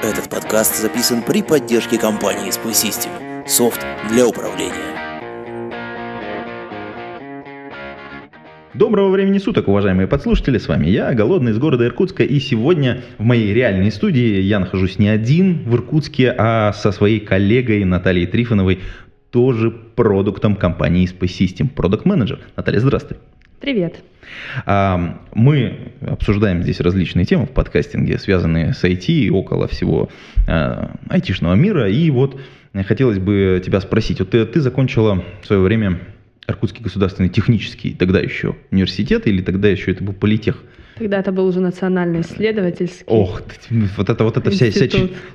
Этот подкаст записан при поддержке компании Spy System. Софт для управления. Доброго времени суток, уважаемые подслушатели, с вами я, Голодный из города Иркутска, и сегодня в моей реальной студии я нахожусь не один в Иркутске, а со своей коллегой Натальей Трифоновой, тоже продуктом компании Spy System, продукт менеджер Наталья, здравствуй. Привет. А, Мы обсуждаем здесь различные темы в подкастинге, связанные с IT и около всего а, айтишного мира. И вот хотелось бы тебя спросить, вот ты, ты закончила в свое время Иркутский государственный технический, тогда еще университет, или тогда еще это был политех? Тогда это был уже национальный исследовательский. Ох, вот это вот это вся, вся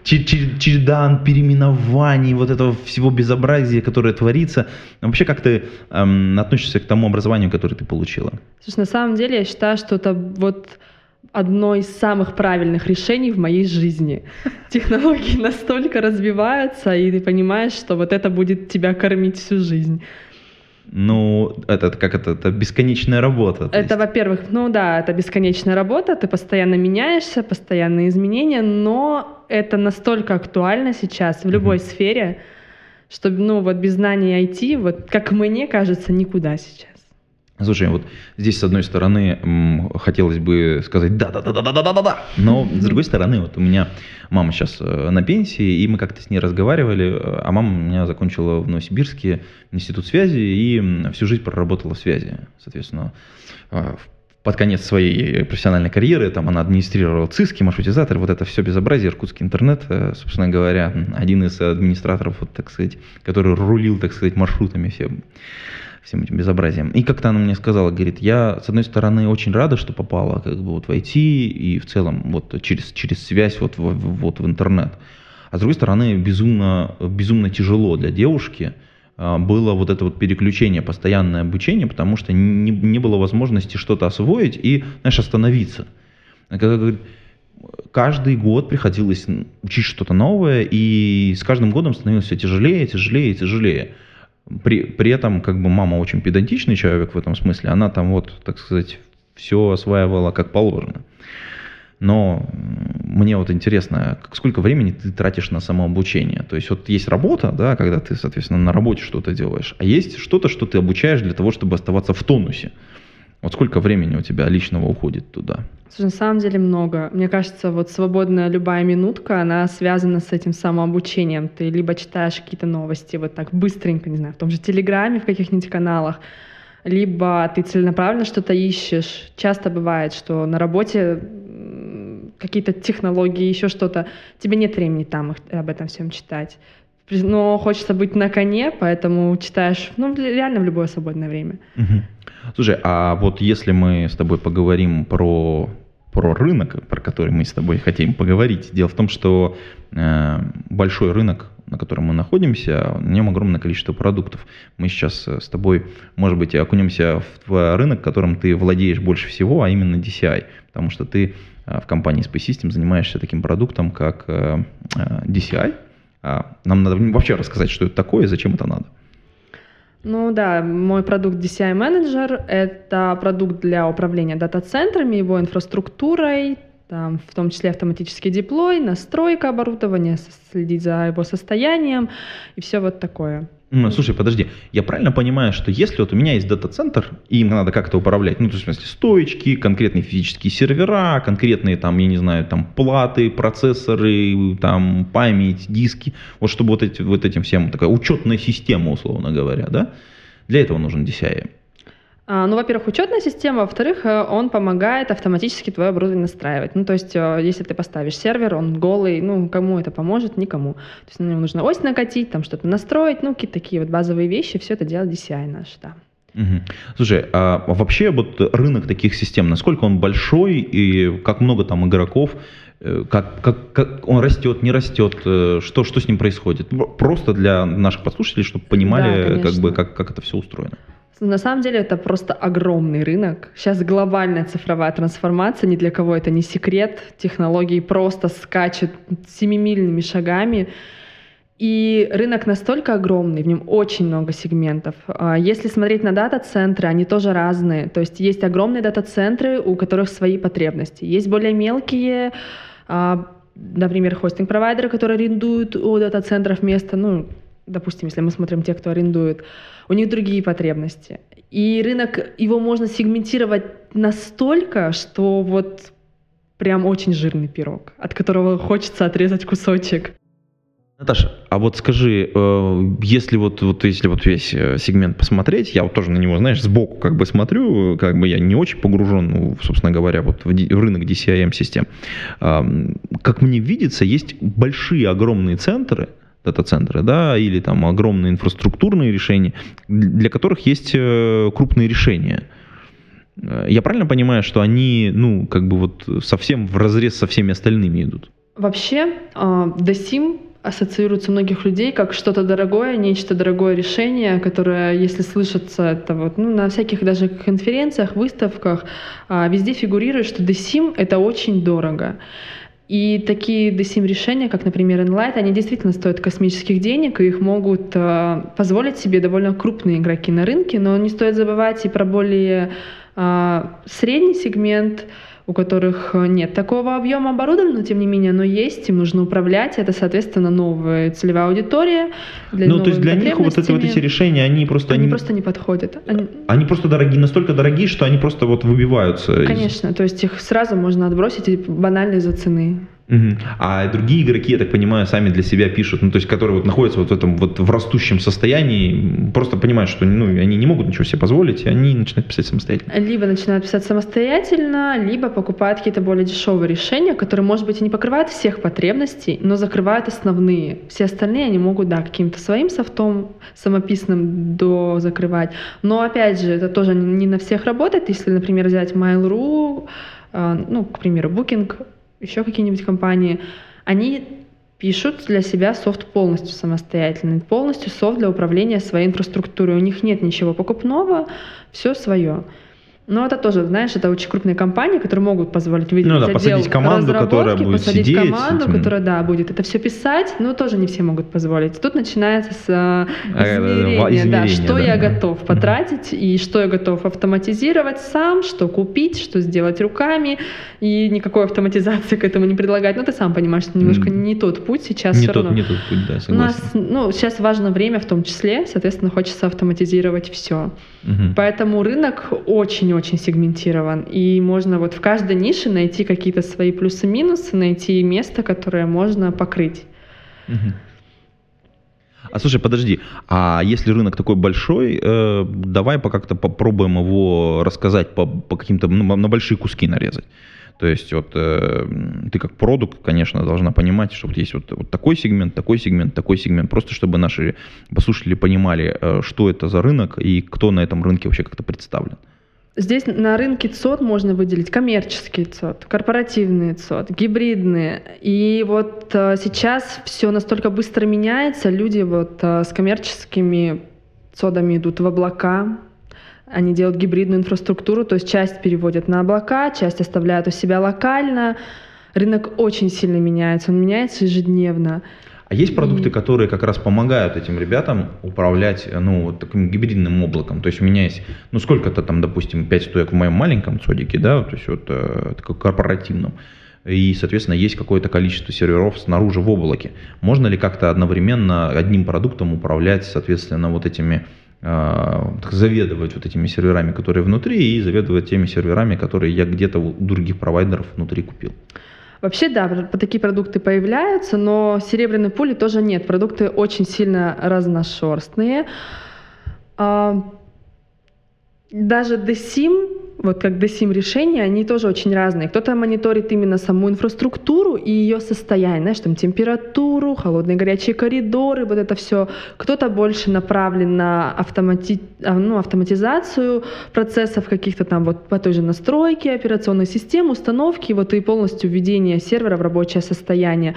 череда переименований, вот этого всего безобразия, которое творится. Вообще, как ты эм, относишься к тому образованию, которое ты получила? Слушай, на самом деле я считаю, что это вот одно из самых правильных решений в моей жизни. Технологии настолько развиваются, и ты понимаешь, что вот это будет тебя кормить всю жизнь. Ну, это как это, это бесконечная работа. то Это, во-первых, ну да, это бесконечная работа, ты постоянно меняешься, постоянные изменения, но это настолько актуально сейчас в любой Мгм. сфере, что, ну, вот без знаний IT, вот как мне кажется, никуда сейчас. Слушай, вот здесь, с одной стороны, хотелось бы сказать да-да-да-да-да-да-да-да, но с другой стороны, вот у меня мама сейчас э, на пенсии, и мы как-то с ней разговаривали, э, а мама у меня закончила в Новосибирске институт связи и всю жизнь проработала в связи, соответственно, э, под конец своей профессиональной карьеры, там она администрировала ЦИСКи, маршрутизатор, вот это все безобразие, иркутский интернет, собственно говоря, один из администраторов, вот, так сказать, который рулил, так сказать, маршрутами всем всем этим безобразием. И как-то она мне сказала, говорит, я, с одной стороны, очень рада, что попала как бы вот в IT и в целом вот через, через связь вот в, вот в интернет. А с другой стороны, безумно, безумно тяжело для девушки а, было вот это вот переключение, постоянное обучение, потому что не, не было возможности что-то освоить и, знаешь, остановиться. Когда говорит, каждый год приходилось учить что-то новое, и с каждым годом становилось все тяжелее, тяжелее, тяжелее. При, при этом, как бы мама очень педантичный человек в этом смысле, она там вот, так сказать, все осваивала как положено. Но мне вот интересно, сколько времени ты тратишь на самообучение? То есть вот есть работа, да, когда ты, соответственно, на работе что-то делаешь, а есть что-то, что ты обучаешь для того, чтобы оставаться в тонусе. Вот сколько времени у тебя личного уходит туда? Слушай, на самом деле много. Мне кажется, вот свободная любая минутка, она связана с этим самообучением. Ты либо читаешь какие-то новости вот так быстренько, не знаю, в том же Телеграме, в каких-нибудь каналах, либо ты целенаправленно что-то ищешь. Часто бывает, что на работе какие-то технологии, еще что-то, тебе нет времени там их- об этом всем читать. Но хочется быть на коне, поэтому читаешь, ну, реально в любое свободное время. Мгм. Слушай, а вот если мы с тобой поговорим про, про рынок, про который мы с тобой хотим поговорить, дело в том, что э, большой рынок, на котором мы находимся, на нем огромное количество продуктов. Мы сейчас э, с тобой, может быть, окунемся в рынок, которым ты владеешь больше всего, а именно DCI, потому что ты э, в компании Space System занимаешься таким продуктом, как э, DCI. А Нам надо вообще рассказать, что это такое и зачем это надо. Ну да, мой продукт DCI Manager — это продукт для управления дата-центрами, его инфраструктурой, там, в том числе автоматический деплой, настройка оборудования, следить за его состоянием и все вот такое. М, Слушай, подожди, я правильно понимаю, что если вот у меня есть дата-центр, и им надо как-то управлять, ну, то есть, в смысле, стоечки, конкретные физические сервера, конкретные там, я не знаю, там, платы, процессоры, там, память, диски, вот чтобы вот, эти, вот этим всем, такая учетная система, условно говоря, да, для этого нужен DCI. А, ну, во-первых, учетная система, во-вторых, э, он помогает автоматически твое оборудование настраивать. Ну, то есть, э, если ты поставишь сервер, он голый, ну, кому это поможет? Никому. То есть, на него нужно ось накатить, там что-то настроить, ну, какие-то такие вот базовые вещи, все это делает DCI наш, да. Мгм. Слушай, а вообще вот рынок таких систем, насколько он большой и как много там игроков, э, как, как, как он растет, не растет, что, что с ним происходит? Просто для наших подслушателей, чтобы Да, понимали, как конечно. бы, как, как это все устроено. На самом деле это просто огромный рынок. Сейчас глобальная цифровая трансформация, ни для кого это не секрет. Технологии просто скачут семимильными шагами. И рынок настолько огромный, в нем очень много сегментов. А Если смотреть на дата-центры, они тоже разные. То есть есть огромные дата-центры, у которых свои потребности. Есть более мелкие, а, например, хостинг-провайдеры, которые арендуют у дата-центров место, ну, допустим, если мы смотрим те, кто арендует, у них другие потребности. И рынок, его можно сегментировать настолько, что вот прям очень жирный пирог, от которого хочется отрезать кусочек. Наташа, а вот скажи, э, если вот, вот если вот весь э, сегмент посмотреть, я вот тоже на него, знаешь, сбоку как бы смотрю, как бы я не очень погружен, ну, собственно говоря, вот в, рынок DCIM-систем. Ам, Как мне видится, есть большие, огромные центры, дата-центры, да, или там огромные инфраструктурные решения, для которых есть э, крупные решения. Э, Я правильно понимаю, что они, ну, как бы вот совсем в разрез со всеми остальными идут? Вообще, а, DSIM ассоциируется у многих людей как что-то дорогое, нечто дорогое решение, которое, если слышится это вот, ну, на всяких даже конференциях, выставках, а, везде фигурирует, что DSIM — это очень дорого. И такие DSIM решения, как, например, Enlight, они действительно стоят космических денег, и их могут э, позволить себе довольно крупные игроки на рынке, но не стоит забывать и про более э, средний сегмент, у которых э, нет такого объема оборудования, но тем не менее оно есть, им нужно управлять, это, соответственно, новая целевая аудитория. Для ну, то есть для них вот эти, вот эти решения, они просто... Они просто не подходят. Они- Они просто дорогие, настолько дорогие, что они просто вот выбиваются. из- Конечно, то есть их сразу можно отбросить банально из-за цены. Мгм. А другие игроки, я так понимаю, сами для себя пишут, ну то есть которые вот находятся вот в этом вот в растущем состоянии, просто понимают, что ну они не могут ничего себе позволить, и они начинают писать самостоятельно. Либо начинают писать самостоятельно, либо покупают какие-то более дешевые решения, которые, может быть, и не покрывают всех потребностей, но закрывают основные. Все остальные они могут, да, каким-то своим софтом самописным до закрывать. Но, опять же, это тоже не на всех работает. Если, например, взять Mail.ru, э, ну, к примеру, Booking, еще какие-нибудь компании, они пишут для себя софт полностью самостоятельно, полностью софт для управления своей инфраструктурой. У них нет ничего покупного, все свое. Но это тоже, знаешь, это очень крупные компании, которые могут позволить выделить Ну да, посадить команду, которая будет посадить сидеть команду, этим. которая, да, будет это все писать, но тоже не все могут позволить. Тут начинается с э, Э, измерения, ва- да, измерения, что да. я готов потратить и что я готов автоматизировать сам, что купить, что сделать руками, и никакой автоматизации к этому не предлагать. Но ты сам понимаешь, что немножко не тот путь сейчас не все тот, равно. не тот путь, да, У согласен. нас, ну, сейчас важно время в том числе, соответственно, хочется автоматизировать все. Мгм. Поэтому рынок очень-очень сегментирован, и можно вот в каждой нише найти какие-то свои плюсы-минусы, найти место, которое можно покрыть. А слушай, подожди, а если рынок такой большой, э, давай по как-то попробуем его рассказать по, по каким-то, ну, на большие куски нарезать. То есть вот э, ты как продукт, конечно, должна понимать, что вот есть вот, вот такой сегмент, такой сегмент, такой сегмент, просто чтобы наши послушатели понимали, э, что это за рынок и кто на этом рынке вообще как-то представлен. Здесь на рынке ЦОД можно выделить коммерческий ЦОД, корпоративный ЦОД, гибридные. И вот э, сейчас все настолько быстро меняется, люди вот э, с коммерческими ЦОДами идут в облака, они делают гибридную инфраструктуру, то есть часть переводят на облака, часть оставляют у себя локально. Рынок очень сильно меняется, он меняется ежедневно. А есть продукты, И- которые как раз помогают этим ребятам управлять, ну, вот таким гибридным облаком? То есть у меня есть, ну, сколько-то там, допустим, 5 стоек в моем маленьком цодике, да, то есть вот э, корпоративном. И, соответственно, есть какое-то количество серверов снаружи в облаке. Можно ли как-то одновременно одним продуктом управлять, соответственно, вот этими э, заведовать вот этими серверами, которые внутри, и заведовать теми серверами, которые я где-то у других провайдеров внутри купил. Вообще, да, такие продукты появляются, но серебряной пули тоже нет. Продукты очень сильно разношерстные. А, Даже DSIM вот как DSIM решения, они тоже очень разные. Кто-то мониторит именно саму инфраструктуру и ее состояние, знаешь, там температуру, холодные горячие коридоры, вот это все. Кто-то больше направлен на автомати... А, ну, автоматизацию процессов каких-то там вот по той же настройке операционной системы, установки, вот и полностью введение сервера в рабочее состояние.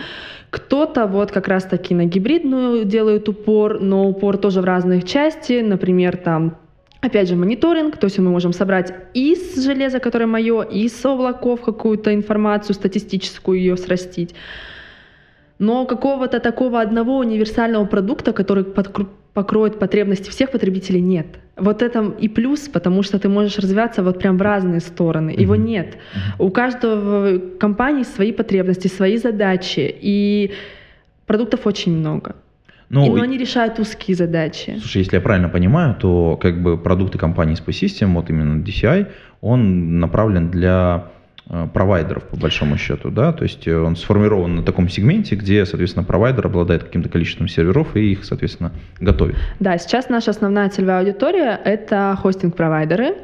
Кто-то вот как раз-таки на гибридную делает упор, но упор тоже в разных части, например, там Опять же, мониторинг, то есть мы можем собрать из железа, которое мое, из облаков какую-то информацию статистическую, ее срастить. Но какого-то такого одного универсального продукта, который покроет потребности всех потребителей, нет. Вот это и плюс, потому что ты можешь развиваться вот прям в разные стороны. Его mm-hmm. нет. Mm-hmm. У каждого компании свои потребности, свои задачи, и продуктов очень много. Ну, и, но они решают узкие задачи. Слушай, если я правильно понимаю, то как бы продукты компании Space System, вот именно DCI, он направлен для э, провайдеров, по большому счету, да, то есть э, он сформирован на таком сегменте, где, соответственно, провайдер обладает каким-то количеством серверов и их, соответственно, готовит. Да, сейчас наша основная целевая аудитория — это хостинг-провайдеры,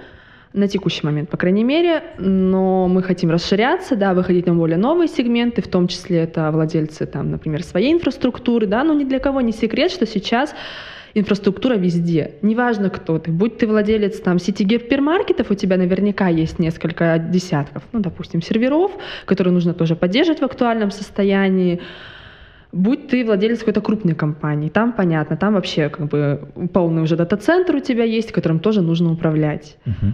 на текущий момент, по крайней мере, но мы хотим расширяться, да, выходить на более новые сегменты, в том числе это владельцы, там, например, своей инфраструктуры, да, но ни для кого не секрет, что сейчас инфраструктура везде. Неважно, кто ты. Будь ты владелец там сети гипермаркетов, у тебя наверняка есть несколько десятков, ну, допустим, серверов, которые нужно тоже поддерживать в актуальном состоянии. Будь ты владелец какой-то крупной компании, там понятно, там вообще как бы полный уже дата-центр у тебя есть, которым тоже нужно управлять. Uh-huh.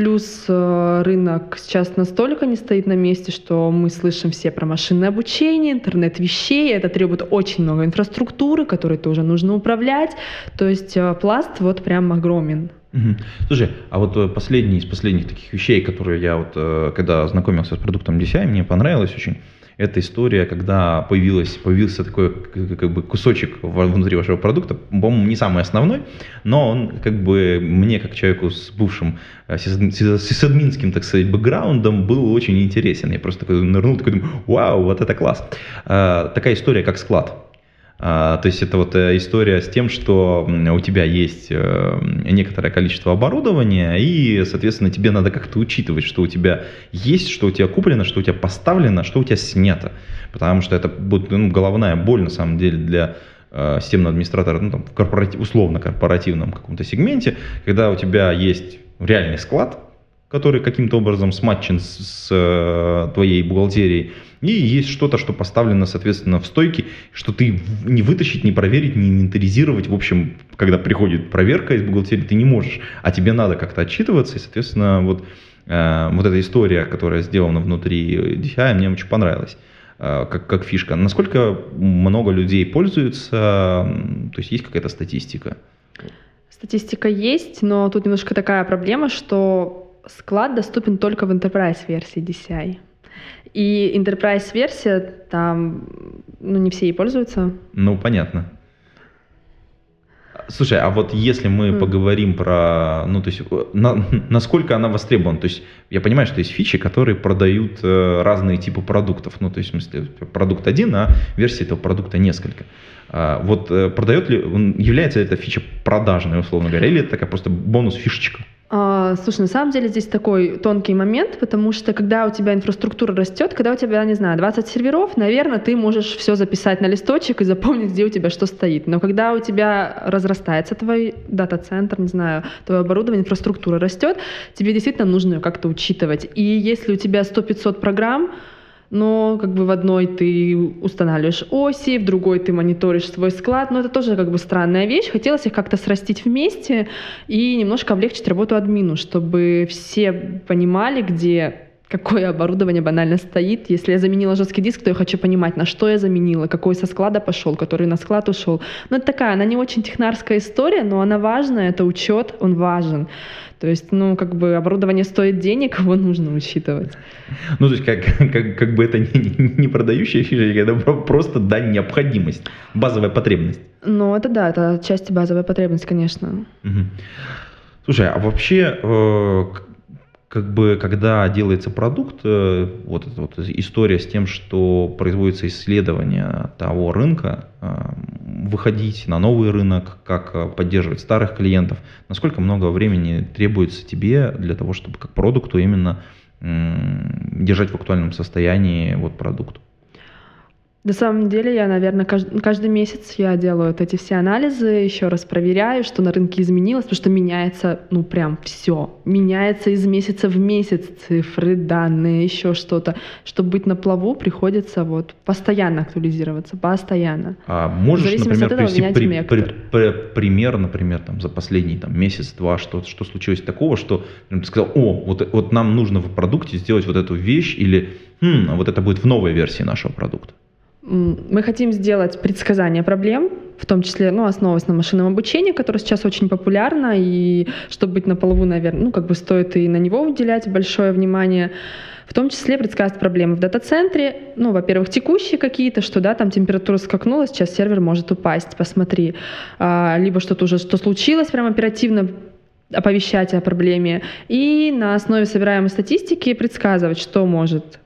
Плюс э, рынок сейчас настолько не стоит на месте, что мы слышим все про машинное обучение, интернет вещей. Это требует очень много инфраструктуры, которой тоже нужно управлять. То есть э, пласт вот прям огромен. Слушай, а вот э, последний из последних таких вещей, которые я вот, когда знакомился с продуктом DCI, мне понравилось очень, это история, когда появилась, появился такой как бы кусочек внутри вашего продукта, по-моему, не самый основной, но он как бы мне, как человеку с бывшим э, сисадминским, так сказать, бэкграундом, был очень интересен. Я просто такой нырнул, такой думаю, вау, вот это класс. А, такая история, как склад. А, то есть это вот э, история с тем, что у тебя есть э, некоторое количество оборудования, и, соответственно, тебе надо как-то учитывать, что у тебя есть, что у тебя куплено, что у тебя поставлено, что у тебя снято. Потому что это будет ну, головная боль, на самом деле, для э, системного администратора, ну, там, в корпоратив, условно корпоративном каком-то сегменте, когда у тебя есть реальный склад, который каким-то образом сматчен с, с твоей бухгалтерией, и есть что-то, что поставлено, соответственно, в стойке, что ты не вытащить, не проверить, не инвентаризировать. В общем, когда приходит проверка из бухгалтерии, ты не можешь, а тебе надо как-то отчитываться. И, соответственно, вот, э, вот эта история, которая сделана внутри DCI, мне очень понравилась э, как, как фишка. Насколько много людей пользуются, то есть есть какая-то статистика? Статистика есть, но тут немножко такая проблема, что склад доступен только в enterprise версии DCI. И Enterprise версия, там, ну, не все ей пользуются. Ну, понятно. Слушай, а вот если мы mm. поговорим про, ну, то есть, на, насколько она востребована, то есть, я понимаю, что есть фичи, которые продают э, разные типы продуктов, ну, то есть, в смысле, продукт один, а версии этого продукта несколько. А, вот э, продает ли, является эта фича продажной, условно говоря, или это такая просто бонус-фишечка? А, слушай, на самом деле здесь такой тонкий момент, потому что когда у тебя инфраструктура растет, когда у тебя, не знаю, 20 серверов, наверное, ты можешь все записать на листочек и запомнить, где у тебя что стоит. Но когда у тебя разрастается твой дата-центр, не знаю, твое оборудование, инфраструктура растет, тебе действительно нужно ее как-то учитывать. И если у тебя 100-500 программ, но как бы в одной ты устанавливаешь оси, в другой ты мониторишь свой склад, но это тоже как бы странная вещь. Хотелось их как-то срастить вместе и немножко облегчить работу админу, чтобы все понимали, где какое оборудование банально стоит. Если я заменила жесткий диск, то я хочу понимать, на что я заменила, какой со склада пошел, который на склад ушел. Ну, это такая, она не очень технарская история, но она важная, это учет, он важен. То есть, ну, как бы оборудование стоит денег, его нужно учитывать. Ну, то есть, как, как, как бы это не, не продающая фишка, это просто, да, необходимость, базовая потребность. Ну, это да, это часть базовая потребность, конечно. Угу. Слушай, а вообще, э, как бы, когда делается продукт, э, вот эта вот история с тем, что производится исследование того рынка, э, выходить на новый рынок, как э, поддерживать старых клиентов, насколько много времени требуется тебе для того, чтобы как продукту именно держать в актуальном состоянии вот продукт? На самом деле я, наверное, каждый, каждый месяц я делаю вот эти все анализы, еще раз проверяю, что на рынке изменилось, потому что меняется, ну прям все. Меняется из месяца в месяц цифры, данные, еще что-то. Чтобы быть на плаву, приходится вот постоянно актуализироваться, постоянно. А можешь, например, привести при, при, при, пример, например, там, за последний там, месяц-два, что, что случилось такого, что ты сказал, о, вот, вот нам нужно в продукте сделать вот эту вещь, или хм, а вот это будет в новой версии нашего продукта. Мы хотим сделать предсказание проблем, в том числе, ну, основываясь на машинном обучении, которое сейчас очень популярно, и чтобы быть на полову, наверное, ну, как бы стоит и на него уделять большое внимание, в том числе предсказать проблемы в дата-центре, ну, во-первых, текущие какие-то, что, да, там температура скакнула, сейчас сервер может упасть, посмотри, а, либо что-то уже, что случилось прям оперативно, оповещать о проблеме, и на основе собираемой статистики предсказывать, что может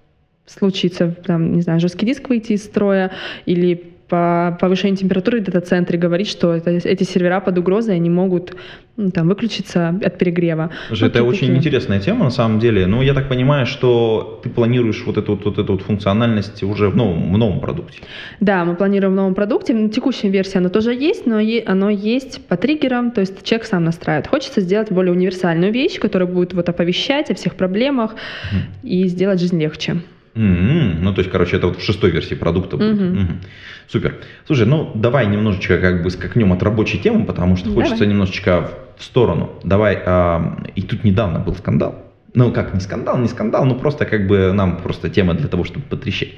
случится, там, не знаю, жесткий диск выйти из строя или по повышению температуры в дата-центре говорит, что это, эти сервера под угрозой, они могут ну, там, выключиться от перегрева. Слушай, это очень такие. интересная тема на самом деле. Но я так понимаю, что ты планируешь вот эту вот, вот эту вот функциональность уже в новом, в новом продукте. Да, мы планируем в новом продукте. На текущей версии оно тоже есть, но оно есть по триггерам, то есть человек сам настраивает. Хочется сделать более универсальную вещь, которая будет вот оповещать о всех проблемах mm. и сделать жизнь легче. Mm-hmm. Ну, то есть, короче, это вот в шестой версии продукта будет. Mm-hmm. Mm-hmm. Супер. Слушай, ну давай немножечко как бы скакнем от рабочей темы, потому что давай. хочется немножечко в сторону. Давай, а, и тут недавно был скандал. Ну, как не скандал, не скандал, ну просто как бы нам просто тема для того, чтобы потрещать.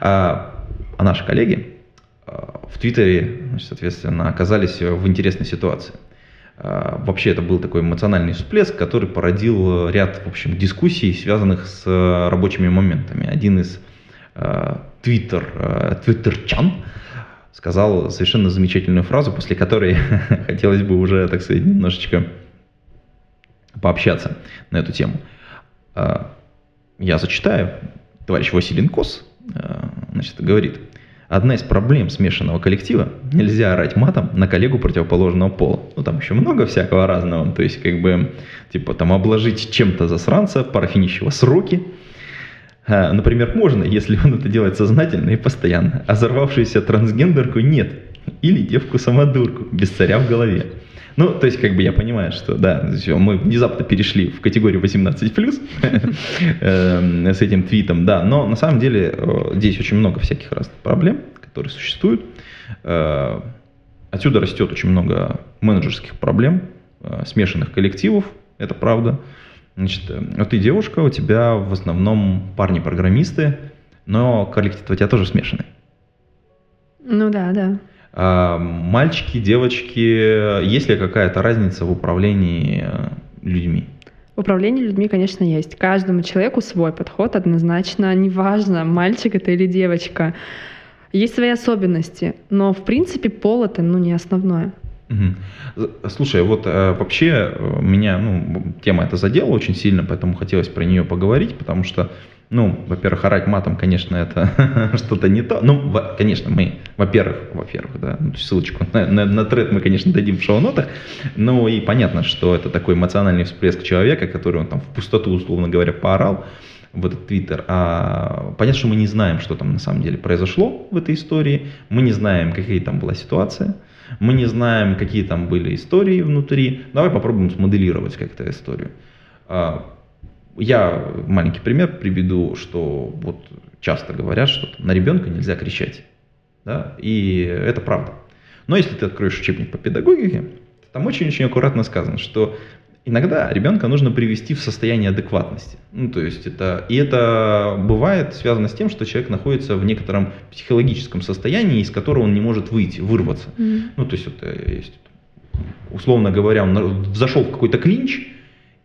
А, а наши коллеги а, в Твиттере, значит, соответственно, оказались в интересной ситуации. А, вообще это был такой эмоциональный всплеск, который породил ряд, в общем, дискуссий, связанных с э, рабочими моментами. Один из твиттер, э, твиттерчан сказал совершенно замечательную фразу, после которой хотелось бы уже, так сказать, немножечко пообщаться на эту тему. А, я зачитаю. Товарищ Василий Кос э, значит, говорит – Одна из проблем смешанного коллектива – нельзя орать матом на коллегу противоположного пола. Ну, там еще много всякого разного. То есть, как бы, типа, там, обложить чем-то засранца, парафинищего сроки. А, например, можно, если он это делает сознательно и постоянно. А взорвавшуюся трансгендерку нет. Или девку-самодурку, без царя в голове. Ну, то есть, как бы я понимаю, что да, мы внезапно перешли в категорию 18+, эм, с этим твитом, да, но на самом деле э, здесь очень много всяких разных проблем, которые существуют. Э, отсюда растет очень много менеджерских проблем, э, смешанных коллективов, это правда. Значит, вот ты девушка, у тебя в основном парни-программисты, но коллектив у тебя тоже смешанный. Ну да, да. А, мальчики, девочки, есть ли какая-то разница в управлении э, людьми? В управлении людьми, конечно, есть. Каждому человеку свой подход однозначно. Неважно, мальчик это или девочка. Есть свои особенности, но в принципе пол это ну, не основное. Слушай, вот э, вообще э, меня ну, тема эта задела очень сильно, поэтому хотелось про нее поговорить, потому что ну, во-первых, орать матом, конечно, это что-то не то. Ну, во, конечно, мы, во-первых, во-первых, да, ну, ссылочку на, на, на тред мы, конечно, дадим в шоу-нотах. Ну, и понятно, что это такой эмоциональный всплеск человека, который он там в пустоту, условно говоря, поорал в этот твиттер. А понятно, что мы не знаем, что там на самом деле произошло в этой истории. Мы не знаем, какая там была ситуация. Мы не знаем, какие там были истории внутри. Давай попробуем смоделировать как-то историю. А, я маленький пример приведу, что вот часто говорят, что на ребенка нельзя кричать. Да? И это правда. Но если ты откроешь учебник по педагогике, там очень-очень аккуратно сказано, что иногда ребенка нужно привести в состояние адекватности. Ну, то есть это, и это бывает связано с тем, что человек находится в некотором психологическом состоянии, из которого он не может выйти, вырваться. Mm-hmm. Ну, то есть это есть, условно говоря, он зашел в какой-то клинч,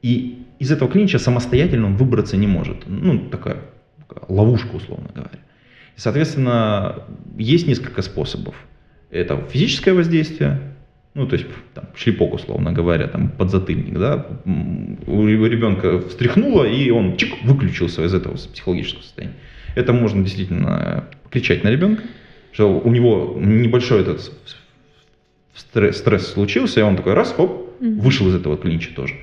и из этого клинча самостоятельно он выбраться не может. Ну, такая, такая ловушка, условно говоря. И, соответственно, есть несколько способов. Это физическое воздействие, ну, то есть, там, шлепок, условно говоря, там, подзатыльник, да, у ребенка встряхнуло, и он чик, выключился из этого психологического состояния. Это можно действительно кричать на ребенка, что у него небольшой этот стресс, стресс случился, и он такой раз, хоп, вышел из этого клинча тоже.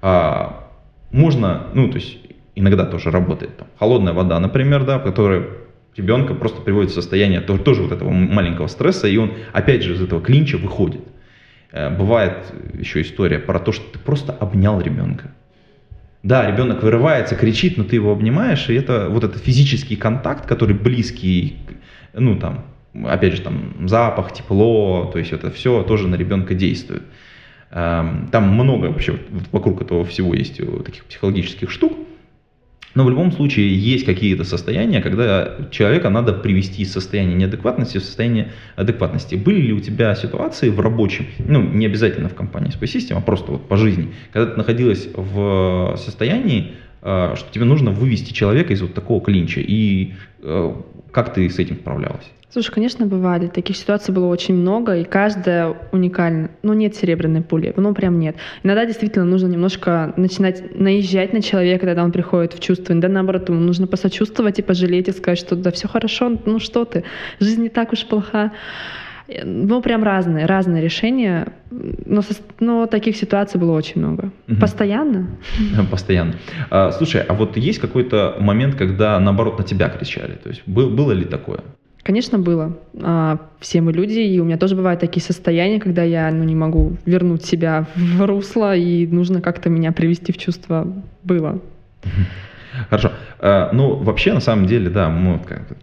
А, можно, ну, то есть иногда тоже работает там холодная вода, например, да, которая ребенка просто приводит в состояние то- тоже вот этого маленького стресса, и он опять же из этого клинча выходит. Э, Бывает еще история про то, что ты просто обнял ребенка. Да, ребенок вырывается, кричит, но ты его обнимаешь, и это вот этот физический контакт, который близкий, ну там, опять же, там запах, тепло, то есть это все тоже на ребенка действует. Эм, Там много вообще вокруг этого всего есть э, таких психологических штук. Но в любом случае есть какие-то состояния, когда человека надо привести из состояния неадекватности в состояние адекватности. Были ли у тебя ситуации в рабочем, ну не обязательно в компании Space System, а просто вот по жизни, когда ты находилась в состоянии, что тебе нужно вывести человека из вот такого клинча, и э, как ты с этим справлялась? Слушай, конечно, бывали. Таких ситуаций было очень много, и каждая уникальна. Ну, нет серебряной пули, ну, прям нет. Иногда действительно нужно немножко начинать наезжать на человека, когда он приходит в чувство. Иногда, наоборот, ему нужно посочувствовать и пожалеть, и сказать, что да, все хорошо, ну что ты, жизнь не так уж плоха. Ну, прям разные, разные решения. Но, со- но таких ситуаций было очень много. Мгм. Постоянно? Постоянно. А, Слушай, а вот есть какой-то момент, когда наоборот на тебя кричали? То есть был- было ли такое? Конечно, было. А, Все мы люди, и у меня тоже бывают такие состояния, когда я ну, не могу вернуть себя в русло, и нужно как-то меня привести в чувство. Было. Хорошо. Э, Ну, вообще, на самом деле, да, мы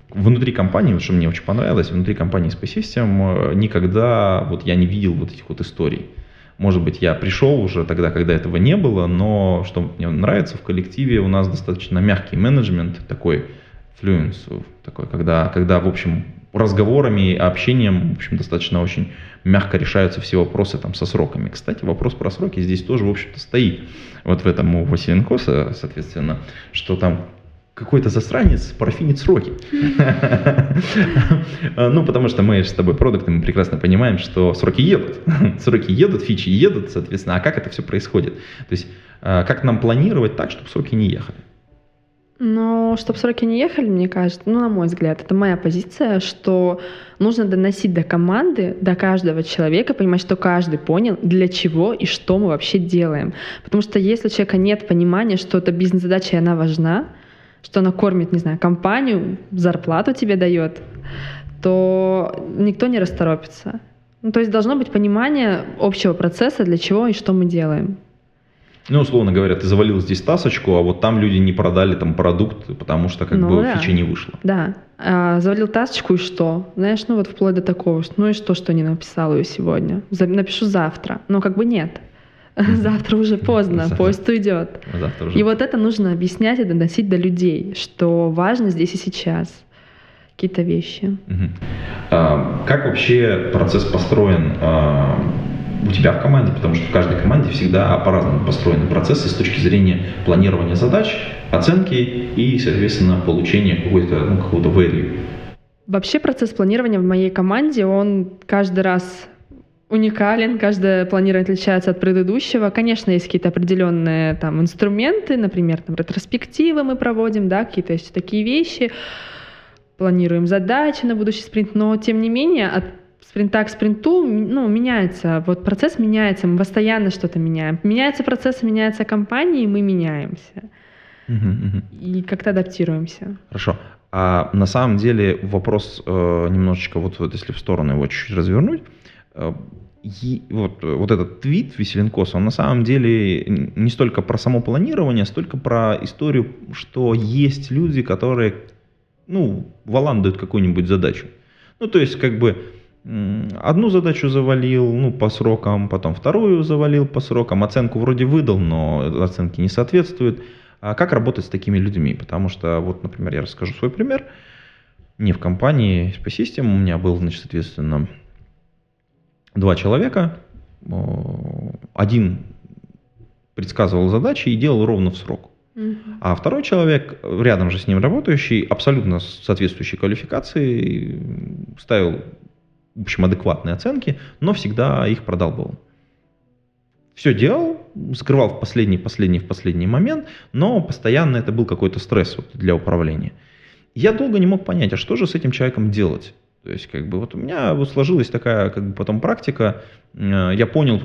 внутри компании, что мне очень понравилось, внутри компании Space System э, никогда вот я не видел вот этих вот историй. Может быть, я пришел уже тогда, когда этого не было, но что мне нравится в коллективе, у нас достаточно мягкий менеджмент, такой fluence, такой, когда, когда, в общем, разговорами, общением, в общем, достаточно очень мягко решаются все вопросы там со сроками. Кстати, вопрос про сроки здесь тоже, в общем-то, стоит. Вот в этом у Василенкоса, соответственно, что там какой-то засранец профинит сроки. Ну, потому что мы с тобой продукты, мы прекрасно понимаем, что сроки едут. Сроки едут, фичи едут, соответственно. А как это все происходит? То есть, э, как нам планировать так, чтобы сроки не ехали? Но чтобы сроки не ехали, мне кажется, ну, на мой взгляд, это моя позиция, что нужно доносить до команды, до каждого человека, понимать, что каждый понял, для чего и что мы вообще делаем. Потому что если у человека нет понимания, что эта бизнес-задача, и она важна, что она кормит, не знаю, компанию, зарплату тебе дает, то никто не расторопится. Ну, то есть должно быть понимание общего процесса, для чего и что мы делаем. Ну, условно говоря, ты завалил здесь тасочку, а вот там люди не продали там продукт, потому что как Ну бы да. фича не вышла. Да. А, завалил тасочку и что? Знаешь, ну вот вплоть до такого, что ну и что, что не написал ее сегодня? За- напишу завтра. Но как бы нет. Завтра уже поздно, поезд уйдет. Завтра уже. И вот это нужно объяснять и доносить до людей, что важно здесь и сейчас какие-то вещи. А, Как вообще процесс построен а, у тебя в команде? Потому что в каждой команде всегда по-разному построены процессы с точки зрения планирования задач, оценки и, соответственно, получения какой-то, ну, какого-то value. Вообще процесс планирования в моей команде, он каждый раз уникален, каждое планирование отличается от предыдущего. Конечно, есть какие-то определенные там инструменты, например, там ретроспективы мы проводим, да, какие-то есть такие вещи, планируем задачи на будущий спринт, но тем не менее от спринта к спринту ну, меняется, вот процесс меняется, мы постоянно что-то меняем. Меняется процесс, меняется компания, и мы меняемся. Мгм, мгм. И как-то адаптируемся. Хорошо. А на самом деле вопрос э, немножечко, вот, вот если в сторону его чуть-чуть развернуть, э, и вот, вот этот твит Веселенкоса, он на самом деле не столько про само планирование, столько про историю, что есть люди, которые, ну, валандают какую-нибудь задачу. Ну, то есть, как бы, одну задачу завалил, ну, по срокам, потом вторую завалил по срокам, оценку вроде выдал, но оценки не соответствуют. А как работать с такими людьми? Потому что, вот, например, я расскажу свой пример. Не в компании Space System, у меня был, значит, соответственно, два человека. Один предсказывал задачи и делал ровно в срок. А второй человек, рядом же с ним работающий, абсолютно соответствующей квалификации, ставил, в общем, адекватные оценки, но всегда их продалбывал. Все делал, скрывал в последний, последний, в последний момент, но постоянно это был какой-то стресс вот для управления. Я долго не мог понять, а что же с этим человеком делать? То есть, как бы, вот у меня вот сложилась такая, как бы, потом практика, э, я понял,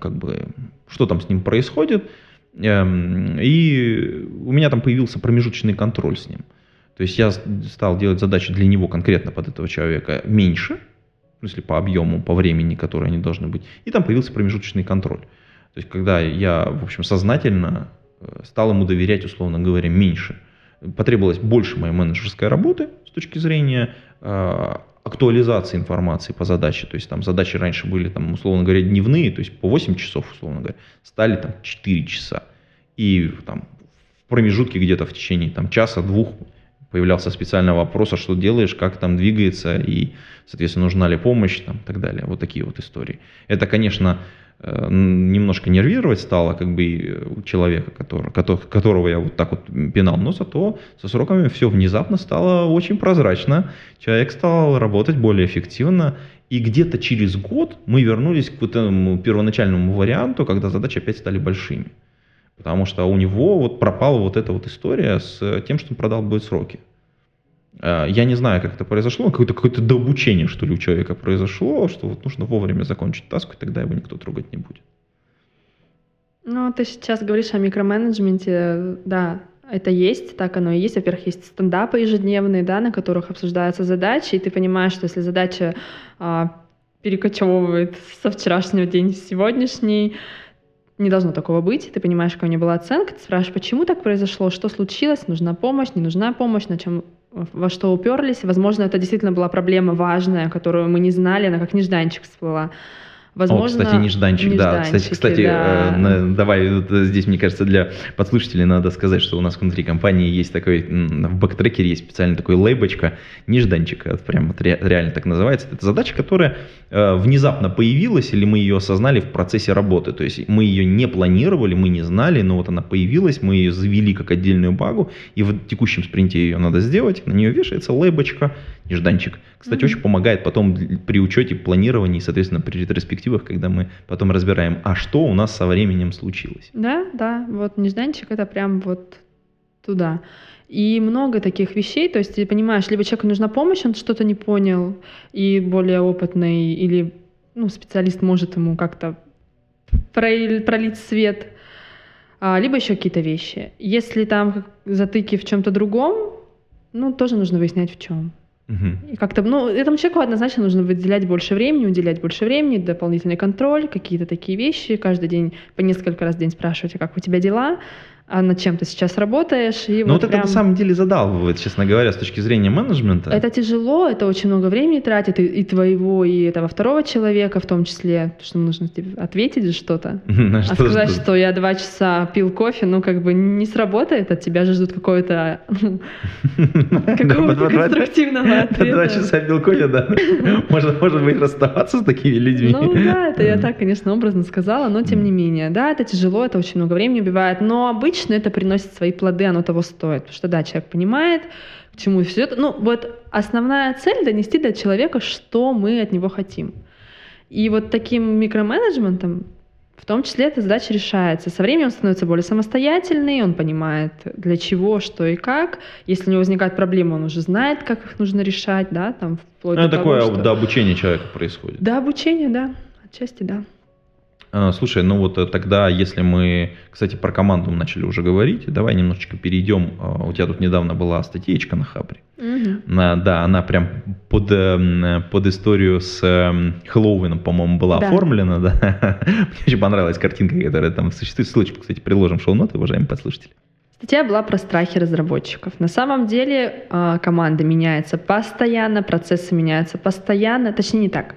как бы, что там с ним происходит, эм, и у меня там появился промежуточный контроль с ним. То есть я стал делать задачи для него конкретно под этого человека меньше, смысле по объему, по времени, которые они должны быть, и там появился промежуточный контроль. То есть когда я, в общем, сознательно э, стал ему доверять, условно говоря, меньше, потребовалось больше моей менеджерской работы с точки зрения э, актуализации информации по задаче. То есть там задачи раньше были, там, условно говоря, дневные, то есть по 8 часов, условно говоря, стали там 4 часа. И там в промежутке где-то в течение там, часа-двух появлялся специальный вопрос, а что делаешь, как там двигается, и, соответственно, нужна ли помощь, там, и так далее. Вот такие вот истории. Это, конечно, Э, немножко нервировать стало как бы у человека, который, которого я вот так вот пинал, но зато со сроками все внезапно стало очень прозрачно, человек стал работать более эффективно, и где-то через год мы вернулись к вот этому первоначальному варианту, когда задачи опять стали большими. Потому что у него вот пропала вот эта вот история с тем, что он продал будет сроки. Э, я не знаю, как это произошло, какое-то какое дообучение, что ли, у человека произошло, что вот нужно вовремя закончить таску, и тогда его никто трогать не будет. Ну, ты сейчас говоришь о микроменеджменте, да, это есть, так оно и есть. Во-первых, есть стендапы ежедневные, да, на которых обсуждаются задачи, и ты понимаешь, что если задача а, перекочевывает со вчерашнего дня в сегодняшний, не должно такого быть. Ты понимаешь, какая у нее была оценка, ты спрашиваешь, почему так произошло, что случилось, нужна помощь, не нужна помощь, на чем во что уперлись. Возможно, это действительно была проблема важная, которую мы не знали, она как нежданчик всплыла. Возможно, О, кстати, нежданчик, да. Кстати, кстати да. Э, давай вот здесь, мне кажется, для подслушателей надо сказать, что у нас внутри компании есть такой, в баг-трекере есть специально такой лейбочка, нежданчик, это прям вот ре, реально так называется. Это задача, которая э, внезапно появилась, или мы ее осознали в процессе работы. То есть мы ее не планировали, мы не знали, но вот она появилась, мы ее завели как отдельную багу, и в текущем спринте ее надо сделать, на нее вешается лейбочка, нежданчик. Кстати, mm-hmm. очень помогает потом при учете, планировании, соответственно, при ретроспективах, когда мы потом разбираем, а что у нас со временем случилось. Да, да, вот нежданчик это прям вот туда. И много таких вещей, то есть ты понимаешь, либо человеку нужна помощь, он что-то не понял, и более опытный, или ну, специалист может ему как-то пролить свет, а, либо еще какие-то вещи. Если там затыки в чем-то другом, ну, тоже нужно выяснять в чем. И как-то, ну, этому человеку однозначно нужно выделять больше времени, уделять больше времени, дополнительный контроль, какие-то такие вещи, каждый день по несколько раз в день спрашивать, а как у тебя дела, а над чем ты сейчас работаешь. И ну вот, вот прям... это на самом деле задалбывает, честно говоря, с точки зрения менеджмента. Это тяжело, это очень много времени тратит, и, и твоего, и этого второго человека в том числе, что нужно тебе ответить что-то. А сказать, что я два часа пил кофе, ну как бы не сработает, от тебя же ждут какое-то какого-то конструктивного ответа. Два часа пил кофе, да. Можно, может быть, расставаться с такими людьми. Ну да, это я так, конечно, образно сказала, но тем не менее. Да, это тяжело, это очень много времени убивает, но обычно обычно это приносит свои плоды, оно того стоит. Потому что да, человек понимает, к чему все это. Ну, вот основная цель — донести до человека, что мы от него хотим. И вот таким микроменеджментом в том числе эта задача решается. Со временем он становится более самостоятельный, он понимает, для чего, что и как. Если у него возникает проблема, он уже знает, как их нужно решать, да, там вплоть ну, до такое того, что... до обучения человека происходит. До обучения, да, отчасти, да. А, слушай, ну вот э, тогда, если мы, кстати, про команду начали уже говорить, давай немножечко перейдем. А, у тебя тут недавно была статьечка на Хабре. Угу. На, да, она прям под, под историю с Хэллоуином, по-моему, была да. оформлена. Да? Мне очень понравилась картинка, которая там существует. Ссылочку, кстати, приложим в шоу-ноты, уважаемые подслушатели. Статья была про страхи разработчиков. На самом деле команда меняется постоянно, процессы меняются постоянно. Точнее, не так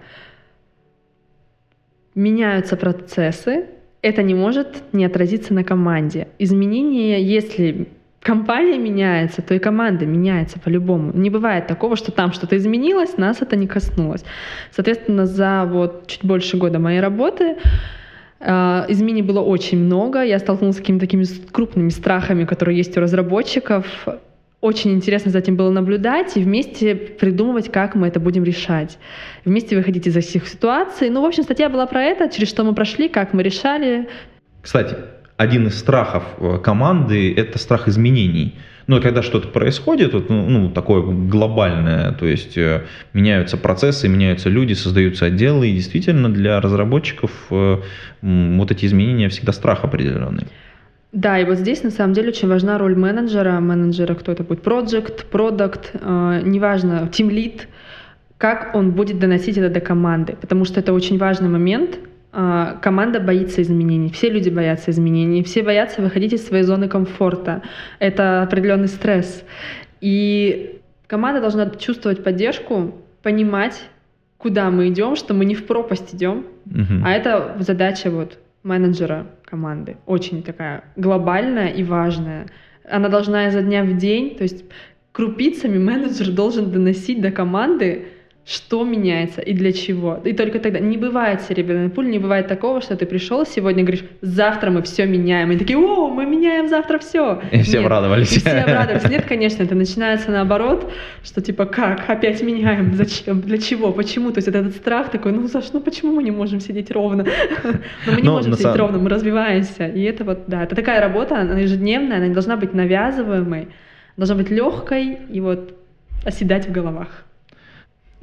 меняются процессы, это не может не отразиться на команде. Изменения, если компания меняется, то и команда меняется по-любому. Не бывает такого, что там что-то изменилось, нас это не коснулось. Соответственно, за вот чуть больше года моей работы э, изменений было очень много. Я столкнулась с какими-то такими крупными страхами, которые есть у разработчиков очень интересно за этим было наблюдать и вместе придумывать, как мы это будем решать. Вместе выходить из этих ситуаций. Ну, в общем, статья была про это, через что мы прошли, как мы решали. Кстати, один из страхов э, команды – это страх изменений. Но когда что-то происходит, вот, ну, ну, такое глобальное, то есть э, меняются процессы, меняются люди, создаются отделы, и действительно для разработчиков э, вот эти изменения всегда страх определенный. Да, и вот здесь на самом деле очень важна роль менеджера. Менеджера, кто это будет, project, product, э, неважно, team lead, как он будет доносить это до команды, потому что это очень важный момент. Э, команда боится изменений, все люди боятся изменений, все боятся выходить из своей зоны комфорта. Это определенный стресс. И команда должна чувствовать поддержку, понимать, куда мы идем, что мы не в пропасть идем, Мгм. а это задача вот менеджера команды, очень такая глобальная и важная. Она должна изо дня в день, то есть крупицами менеджер должен доносить до команды, что меняется и для чего. И только тогда не бывает серебряный пуль, не бывает такого, что ты пришел сегодня и говоришь, завтра мы все меняем. И такие, о, мы меняем завтра все. И все обрадовались. И все обрадовались. Нет, конечно, это начинается наоборот, что типа как, опять меняем, зачем, для чего, почему. То есть это этот страх такой, ну за что, ну почему мы не можем сидеть ровно? Но мы не Но можем сидеть ровно, мы развиваемся. И это вот, да, это такая работа, она ежедневная, она не должна быть навязываемой, должна быть легкой и вот оседать в головах.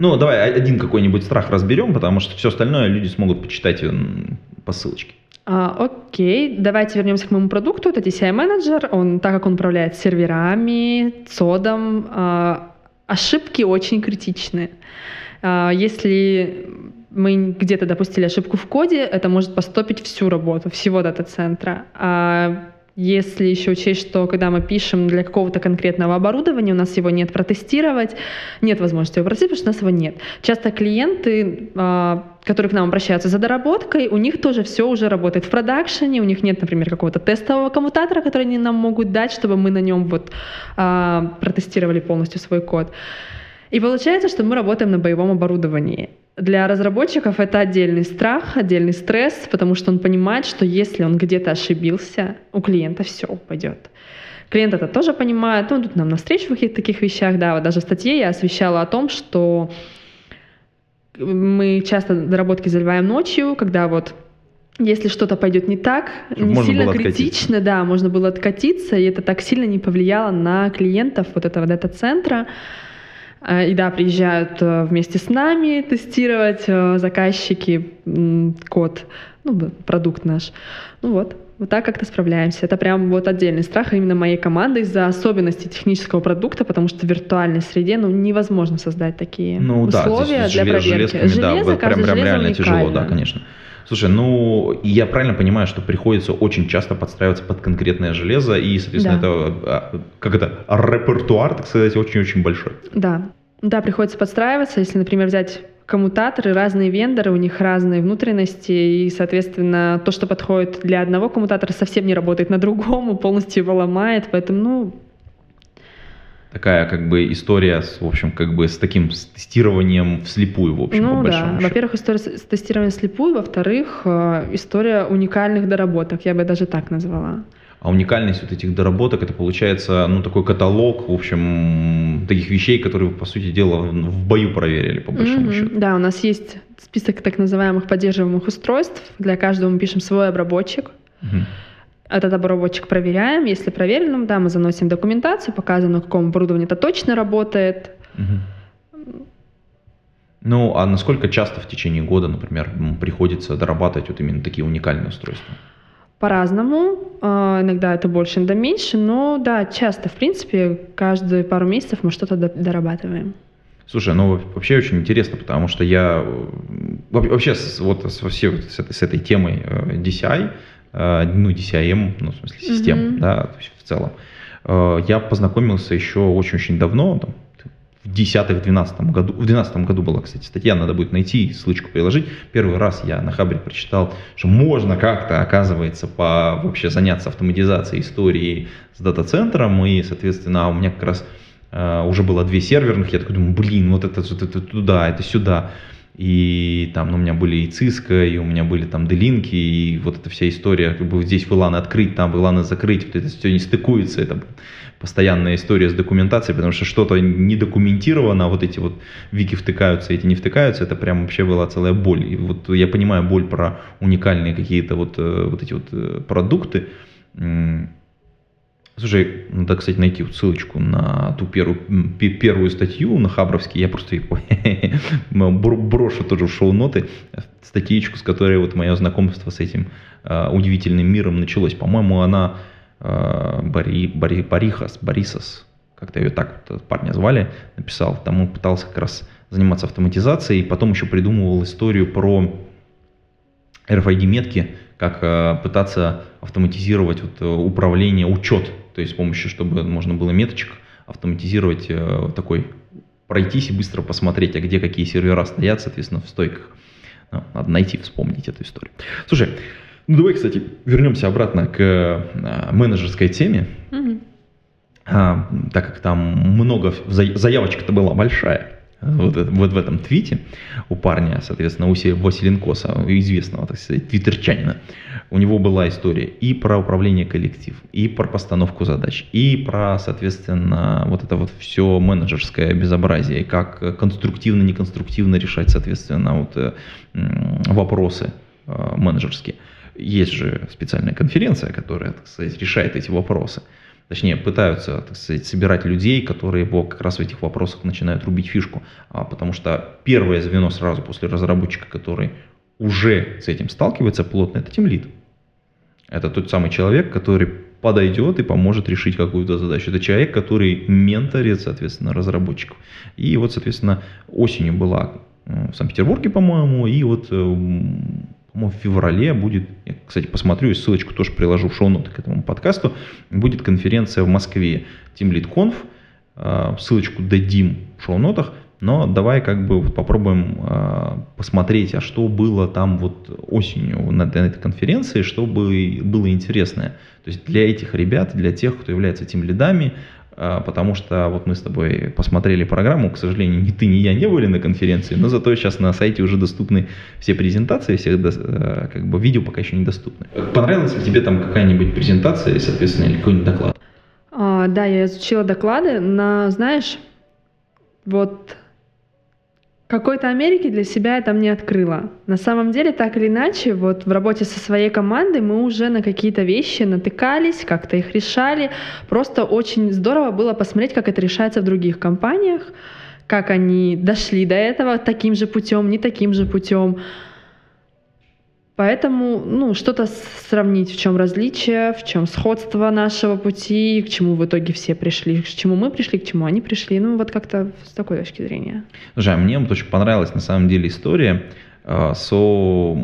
Ну, давай один какой-нибудь страх разберем, потому что все остальное люди смогут почитать по ссылочке. А, окей, давайте вернемся к моему продукту. Это DCI-менеджер. Он, так как он управляет серверами, цодом, а, ошибки очень критичны. А, если мы где-то допустили ошибку в коде, это может постопить всю работу, всего дата-центра. А если еще учесть, что когда мы пишем для какого-то конкретного оборудования, у нас его нет протестировать, нет возможности его протестировать, потому что у нас его нет. Часто клиенты, а, которые к нам обращаются за доработкой, у них тоже все уже работает в продакшене, у них нет, например, какого-то тестового коммутатора, который они нам могут дать, чтобы мы на нем вот а, протестировали полностью свой код. И получается, что мы работаем на боевом оборудовании. Для разработчиков это отдельный страх, отдельный стресс, потому что он понимает, что если он где-то ошибился, у клиента все упадет. Клиент это тоже понимает, ну, тут нам навстречу в каких-то таких вещах, да, вот даже в статье я освещала о том, что мы часто доработки заливаем ночью, когда вот если что-то пойдет не так, Чтоб не сильно было откатиться. критично, да, можно было откатиться, и это так сильно не повлияло на клиентов вот этого дата-центра. А, И да, приезжают э, вместе с нами тестировать э, заказчики код, ну, продукт наш. Ну вот, вот так как-то справляемся. Это прям вот отдельный страх именно моей команды из-за особенностей технического продукта, потому что в виртуальной среде ну, невозможно создать такие Ну да, условия здесь для желез- проверки. да, Железо, вот прям, прям железо реально тяжело, да, уникально. конечно. Слушай, ну я правильно понимаю, что приходится очень часто подстраиваться под конкретное железо, и, соответственно, Да. это а, как это репертуар, так сказать, очень-очень большой. Да. Да, приходится подстраиваться. Если, например, взять коммутаторы, разные вендоры, у них разные внутренности, и, соответственно, то, что подходит для одного коммутатора, совсем не работает на другом, и полностью его ломает. Поэтому, ну, Такая как бы история, с, в общем, как бы с таким с тестированием вслепую, в общем, по ну да. большому счету. Во-первых, история с тестированием слепую, во-вторых, э, история уникальных доработок, я бы даже так назвала. А уникальность вот этих доработок, это получается, ну, такой каталог, в общем, таких вещей, которые, вы, по сути дела, в бою проверили, по большому Мгм. счету. Да, у нас есть список так называемых поддерживаемых устройств. Для каждого мы пишем свой обработчик. Мгм. Этот обработчик проверяем. Если проверен, да, мы заносим документацию, показываем, на каком оборудовании это точно работает. Ну, а насколько часто в течение года, например, приходится дорабатывать вот именно такие уникальные устройства? По-разному. А, Иногда это больше, иногда меньше. Но да, часто, в принципе, каждые пару месяцев мы что-то до- дорабатываем. Слушай, ну вообще очень интересно, потому что я во- вообще вот с, вообще вот с, этой, с этой темой э, DCI, ну DCIM, ну в смысле систем, Мгм. да, то есть в целом, э, я познакомился еще очень-очень давно, там, в 10-12 году, в 12 году была, кстати, статья, надо будет найти, ссылочку приложить. Первый раз я на Хабре прочитал, что можно как-то, оказывается, по, вообще заняться автоматизацией истории с дата-центром, и, соответственно, у меня как раз э, уже было две серверных, я такой думаю, блин, вот это, вот это туда, это сюда. И там ну, у меня были и Cisco, и у меня были там делинки, и вот эта вся история, как бы здесь VLAN открыть, там VLAN закрыть, вот это все не стыкуется, это постоянная история с документацией, потому что что-то не документировано, а вот эти вот вики втыкаются, эти не втыкаются, это прям вообще была целая боль. И вот я понимаю боль про уникальные какие-то вот, э, вот эти вот э, продукты. Слушай, надо, кстати, найти вот ссылочку на ту первую, первую статью на Хабровске. Я просто брошу тоже в шоу-ноты статьечку, с которой вот мое знакомство с этим э, удивительным миром началось. По-моему, она э, Бори, Бори, Борихас, Борисос, как-то ее так вот парня звали, написал. Там он пытался как раз заниматься автоматизацией, и потом еще придумывал историю про RFID-метки, как э, пытаться автоматизировать вот, э, управление, учет, то есть с помощью, чтобы можно было меточек автоматизировать э, такой, пройтись и быстро посмотреть, а где какие сервера стоят, соответственно, в стойках. Ну, надо найти, вспомнить эту историю. Слушай, ну давай, кстати, вернемся обратно к менеджерской теме. Mm-hmm. А, так как там много, заявочка-то была большая вот, вот в этом твите у парня, соответственно, у Василенкоса, известного, так сказать, твиттерчанина, у него была история и про управление коллектив, и про постановку задач, и про, соответственно, вот это вот все менеджерское безобразие, как конструктивно, неконструктивно решать, соответственно, вот э, вопросы э, менеджерские. Есть же специальная конференция, которая, так сказать, решает эти вопросы точнее, пытаются, так сказать, собирать людей, которые его как раз в этих вопросах начинают рубить фишку. А, потому что первое звено сразу после разработчика, который уже с этим сталкивается плотно, это тимлид. Это тот самый человек, который подойдет и поможет решить какую-то задачу. Это человек, который менторит, соответственно, разработчиков. И вот, соответственно, осенью была э, в Санкт-Петербурге, по-моему, и вот э, по-моему, в феврале будет, я, кстати, посмотрю и ссылочку тоже приложу в шоу-ноты к этому подкасту, будет конференция в Москве Team Lead Conf, а, ссылочку дадим в шоу-нотах, но давай как бы попробуем а, посмотреть, а что было там вот осенью на, этой конференции, что было интересное. То есть для этих ребят, для тех, кто является тем лидами, потому что вот мы с тобой посмотрели программу, к сожалению, ни ты, ни я не были на конференции, но зато сейчас на сайте уже доступны все презентации, все э, как бы видео пока еще недоступны. Понравилась ли тебе там какая-нибудь презентация, соответственно, или какой-нибудь доклад? А, да, я изучила доклады, но, знаешь, вот какой-то Америки для себя я там не открыла. На самом деле, так или иначе, вот в работе со своей командой мы уже на какие-то вещи натыкались, как-то их решали. Просто очень здорово было посмотреть, как это решается в других компаниях, как они дошли до этого таким же путем, не таким же путем. Поэтому, ну, что-то сравнить, в чем различие, в чем сходство нашего пути, к чему в итоге все пришли, к чему мы пришли, к чему они пришли. Ну, вот как-то с такой точки зрения. Слушай, а мне вот очень понравилась на самом деле история э, со,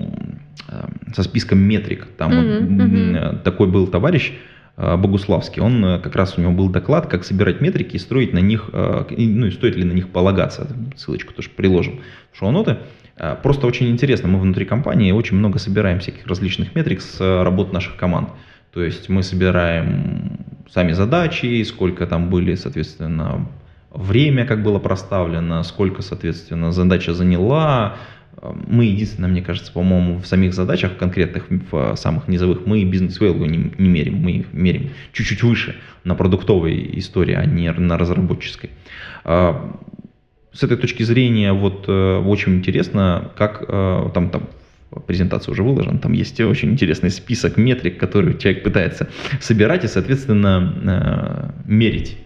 э, со списком метрик. Там mm-hmm, вот, mm-hmm. такой был товарищ, э, Богуславский, он э, как раз у него был доклад, как собирать метрики и строить на них, ну и стоит ли на них полагаться. Ссылочку тоже приложим в шоу-ноты. Э, просто очень интересно, мы внутри компании очень много собираем всяких различных метрик с э, работ наших команд. То есть мы собираем сами задачи, сколько там были, соответственно, время, как было проставлено, сколько, соответственно, задача заняла. Э, мы единственное, мне кажется, по-моему, в самих задачах конкретных, в самых низовых, мы бизнес-вэлгу не, не мерим, мы мерим чуть-чуть выше на продуктовой истории, а не на разработческой с этой точки зрения вот э, очень интересно, как э, там, там презентация уже выложена, там есть очень интересный список метрик, которые человек пытается собирать и, соответственно, э, мерить.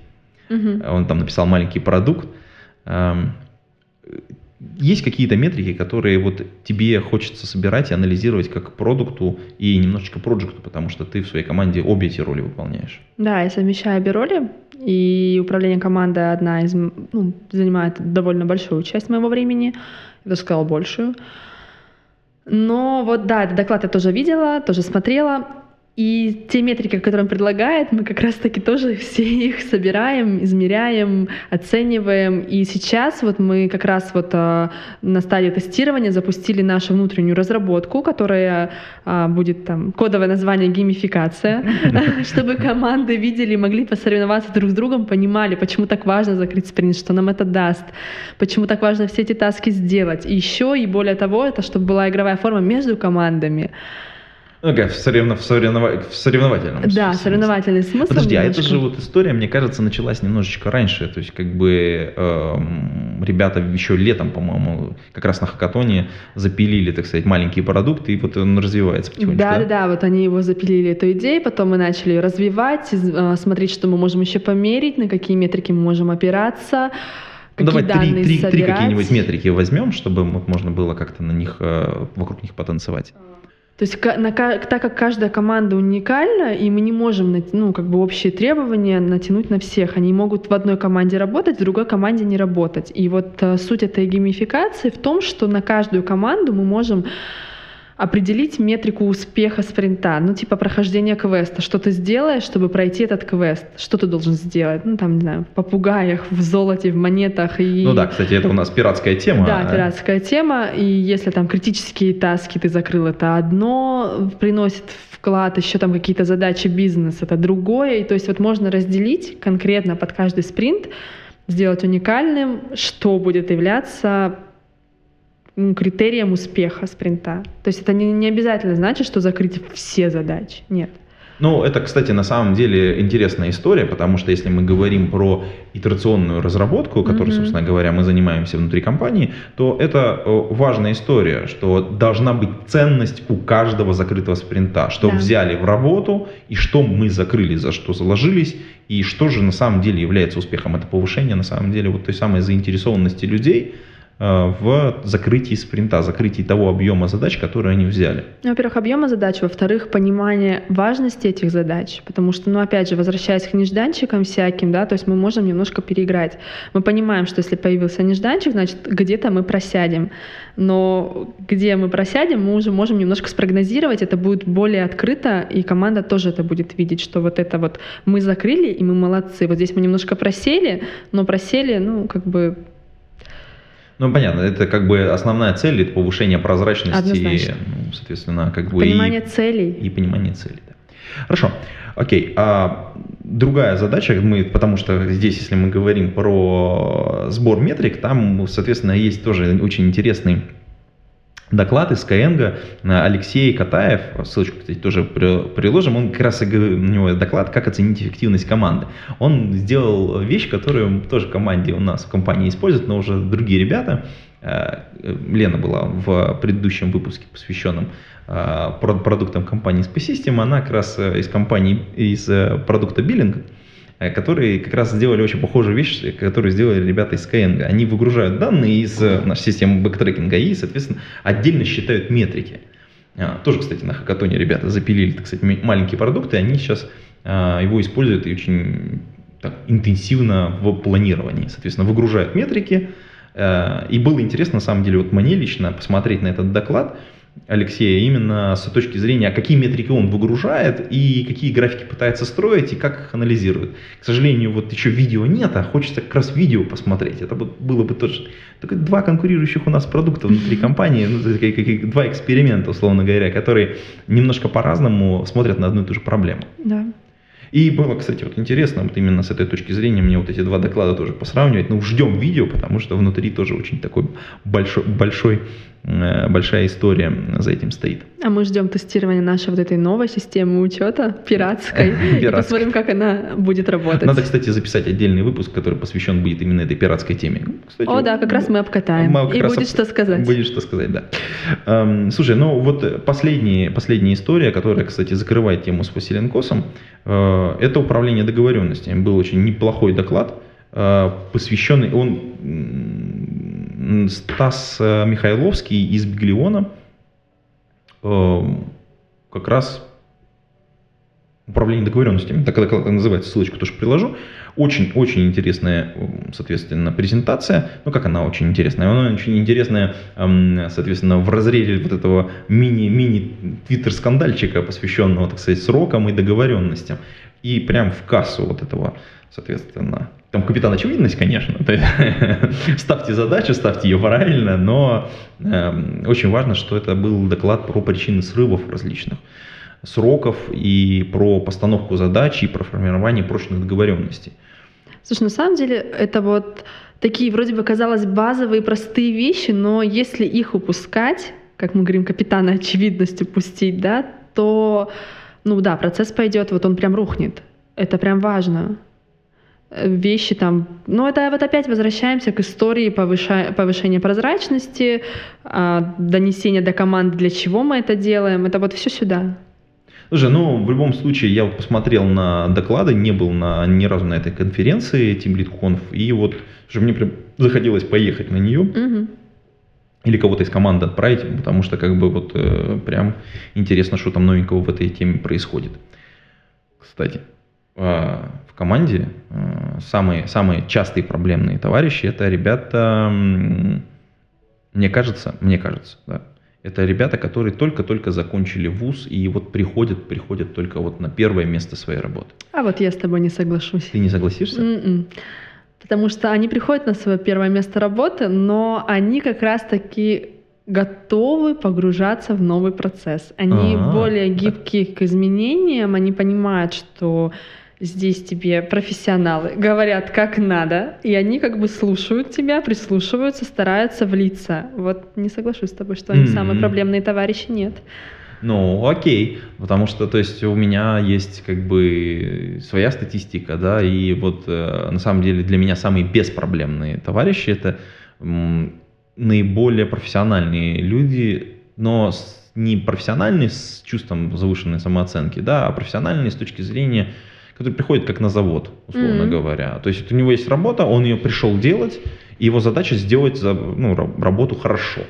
Угу. Он там написал маленький продукт. Эм, есть какие-то метрики, которые вот тебе хочется собирать и анализировать как продукту и немножечко проекту, потому что ты в своей команде обе эти роли выполняешь. Да, я совмещаю обе роли, и управление командой одна из, ну, занимает довольно большую часть моего времени, я бы сказала большую. Но вот да, этот доклад я тоже видела, тоже смотрела. И те метрики, которые он предлагает, мы как раз-таки тоже все их собираем, измеряем, оцениваем. И сейчас вот мы как раз вот а, на стадии тестирования запустили нашу внутреннюю разработку, которая а, будет там кодовое название геймификация, чтобы команды видели, могли посоревноваться друг с другом, понимали, почему так важно закрыть спринт, что нам это даст, почему так важно все эти таски сделать. И еще, и более того, это чтобы была игровая форма между командами. Ну, как в, соревнов... в, соревнова... в соревновательном Да, смысле. соревновательный смысл. Подожди, а это немножко. же вот история, мне кажется, началась немножечко раньше. То есть, как бы эм, ребята еще летом, по-моему, как раз на хакатоне запилили, так сказать, маленькие продукты, и вот он развивается потихонечку. Да, да, да, вот они его запилили, эту идею, потом мы начали ее развивать, э, смотреть, что мы можем еще померить, на какие метрики мы можем опираться, какие давай три, три, три какие-нибудь метрики возьмем, чтобы вот можно было как-то на них, э, вокруг них потанцевать. То есть, на так как каждая команда уникальна, и мы не можем, ну, как бы общие требования натянуть на всех. Они могут в одной команде работать, в другой команде не работать. И вот э, суть этой геймификации в том, что на каждую команду мы можем определить метрику успеха спринта, ну, типа прохождения квеста. Что ты сделаешь, чтобы пройти этот квест? Что ты должен сделать? Ну, там, не знаю, в попугаях, в золоте, в монетах. И... Ну да, кстати, это у нас пиратская тема. Да, пиратская тема. И если там критические таски ты закрыл, это одно приносит вклад, еще там какие-то задачи бизнеса, это другое. И то есть вот можно разделить конкретно под каждый спринт, сделать уникальным, что будет являться критерием успеха спринта. То есть это не, не обязательно значит, что закрыть все задачи. Нет. Ну, это, кстати, на самом деле интересная история, потому что если мы говорим про итерационную разработку, которой, Мгм. собственно говоря, мы занимаемся внутри компании, то это э, важная история, что должна быть ценность у каждого закрытого спринта, что Да. взяли в работу и что мы закрыли, за что заложились, и что же на самом деле является успехом. Это повышение, на самом деле, вот той самой заинтересованности людей в закрытии спринта, закрытии того объема задач, которые они взяли. Ну, во-первых, объема задач, во-вторых, понимание важности этих задач, потому что, ну, опять же, возвращаясь к нежданчикам всяким, да, то есть мы можем немножко переиграть. Мы понимаем, что если появился нежданчик, значит, где-то мы просядем. Но где мы просядем, мы уже можем немножко спрогнозировать, это будет более открыто, и команда тоже это будет видеть, что вот это вот мы закрыли, и мы молодцы. Вот здесь мы немножко просели, но просели, ну, как бы Ну, понятно, это как бы основная цель, это повышение прозрачности, Однозначно. ну, соответственно, как бы понимание и, целей. и понимание целей. да. Хорошо, окей. А другая задача, мы, потому что здесь, если мы говорим про сбор метрик, там, соответственно, есть тоже очень интересный доклад из Skyeng Алексей Катаев, ссылочку, кстати, тоже при- приложим, он как раз у него доклад, как оценить эффективность команды. Он сделал вещь, которую тоже команде у нас в компании используют, но уже другие ребята. Э, Лена была в предыдущем выпуске, посвященном э, про- продуктам компании ISPsystem, она как раз э, из компании, из э, продукта э, которые как раз сделали очень похожую вещь, которую сделали ребята из Skyeng. Они выгружают данные из э, нашей системы баг-трекинга и, соответственно, отдельно считают метрики. А, Тоже, кстати, на хакатоне ребята запилили, так сказать, маленькие продукты, они сейчас а, его используют и очень так, интенсивно в планировании. Соответственно, выгружают метрики. Э, И было интересно, на самом деле, вот мне лично посмотреть на этот доклад Алексея именно с точки зрения, а какие метрики он выгружает и какие графики пытается строить и как их анализирует. К сожалению, вот еще видео нет, а хочется как раз видео посмотреть. Это было бы тоже только два конкурирующих у нас продукта внутри компании, ну, два эксперимента, условно говоря, которые немножко по-разному смотрят на одну и ту же проблему. Да. И было, кстати, вот интересно, вот именно с этой точки зрения мне вот эти два доклада тоже посравнивать. Ну, ждем видео, потому что внутри тоже очень такой большой, большой, большая история за этим стоит. А мы ждем тестирования нашей вот этой новой системы учета, пиратской, и посмотрим, как она будет работать. Надо, кстати, записать отдельный выпуск, который посвящен будет именно этой пиратской теме. Кстати, О, да, как раз мы обкатаем. Мы как И будет об- что сказать. Будет что сказать, да. Эм, слушай, ну вот последняя, последняя история, которая, кстати, закрывает тему с Василенкосом, э, это управление договоренностями. Был очень неплохой доклад, э, посвященный, он Стас э, Михайловский из Биглиона, э, как раз управление договоренностями, так это называется, ссылочку тоже приложу. Очень-очень интересная, соответственно, презентация. Ну, как она очень интересная? Она очень интересная, соответственно, в разрезе вот этого мини-мини-твиттер-скандальчика, посвященного, так сказать, срокам и договоренностям. И прям в кассу вот этого, соответственно, там капитан очевидность, конечно. Ставьте задачу, ставьте ее правильно, но эм, очень важно, что это был доклад про причины срывов различных сроков и про постановку задач и про формирование прочных договоренностей. Слушай, на самом деле это вот такие вроде бы казалось базовые простые вещи, но если их упускать, как мы говорим, капитана очевидность упустить, да, то, ну да, процесс пойдет, вот он прям рухнет. Это прям важно. Э, вещи там, ну это вот опять возвращаемся к истории повыша... повышения прозрачности, а, донесения до команды, для чего мы это делаем, это вот все сюда. Слушай, ну в любом случае я вот посмотрел на доклады, не был на, ни разу на этой конференции Team Lead Conf, и вот что мне прям заходилось поехать на нее. Угу. Или кого-то из команды отправить, потому что как бы вот э, прям интересно, что там новенького в этой теме происходит. Кстати, в команде э, самые, самые частые проблемные товарищи это ребята, мне кажется, мне кажется, да, это ребята, которые только-только закончили вуз и вот приходят, приходят только вот на первое место своей работы. А вот я с тобой не соглашусь. Ты не согласишься? Mm-mm потому что они приходят на свое первое место работы, но они как раз-таки готовы погружаться в новый процесс. Они А-а-а. более гибкие к изменениям, они понимают, что здесь тебе профессионалы говорят, как надо, и они как бы слушают тебя, прислушиваются, стараются влиться. Вот не соглашусь с тобой, что они mm-hmm. самые проблемные товарищи, нет. Ну, окей, потому что, то есть, у меня есть как бы своя статистика, да, и вот э, на самом деле для меня самые беспроблемные товарищи это наиболее профессиональные люди, но не профессиональные с чувством завышенной самооценки, да, а профессиональные с точки зрения, которые приходят как на завод, условно mm-hmm. говоря. То есть, у него есть работа, он ее пришел делать, и его задача сделать ну, работу хорошо.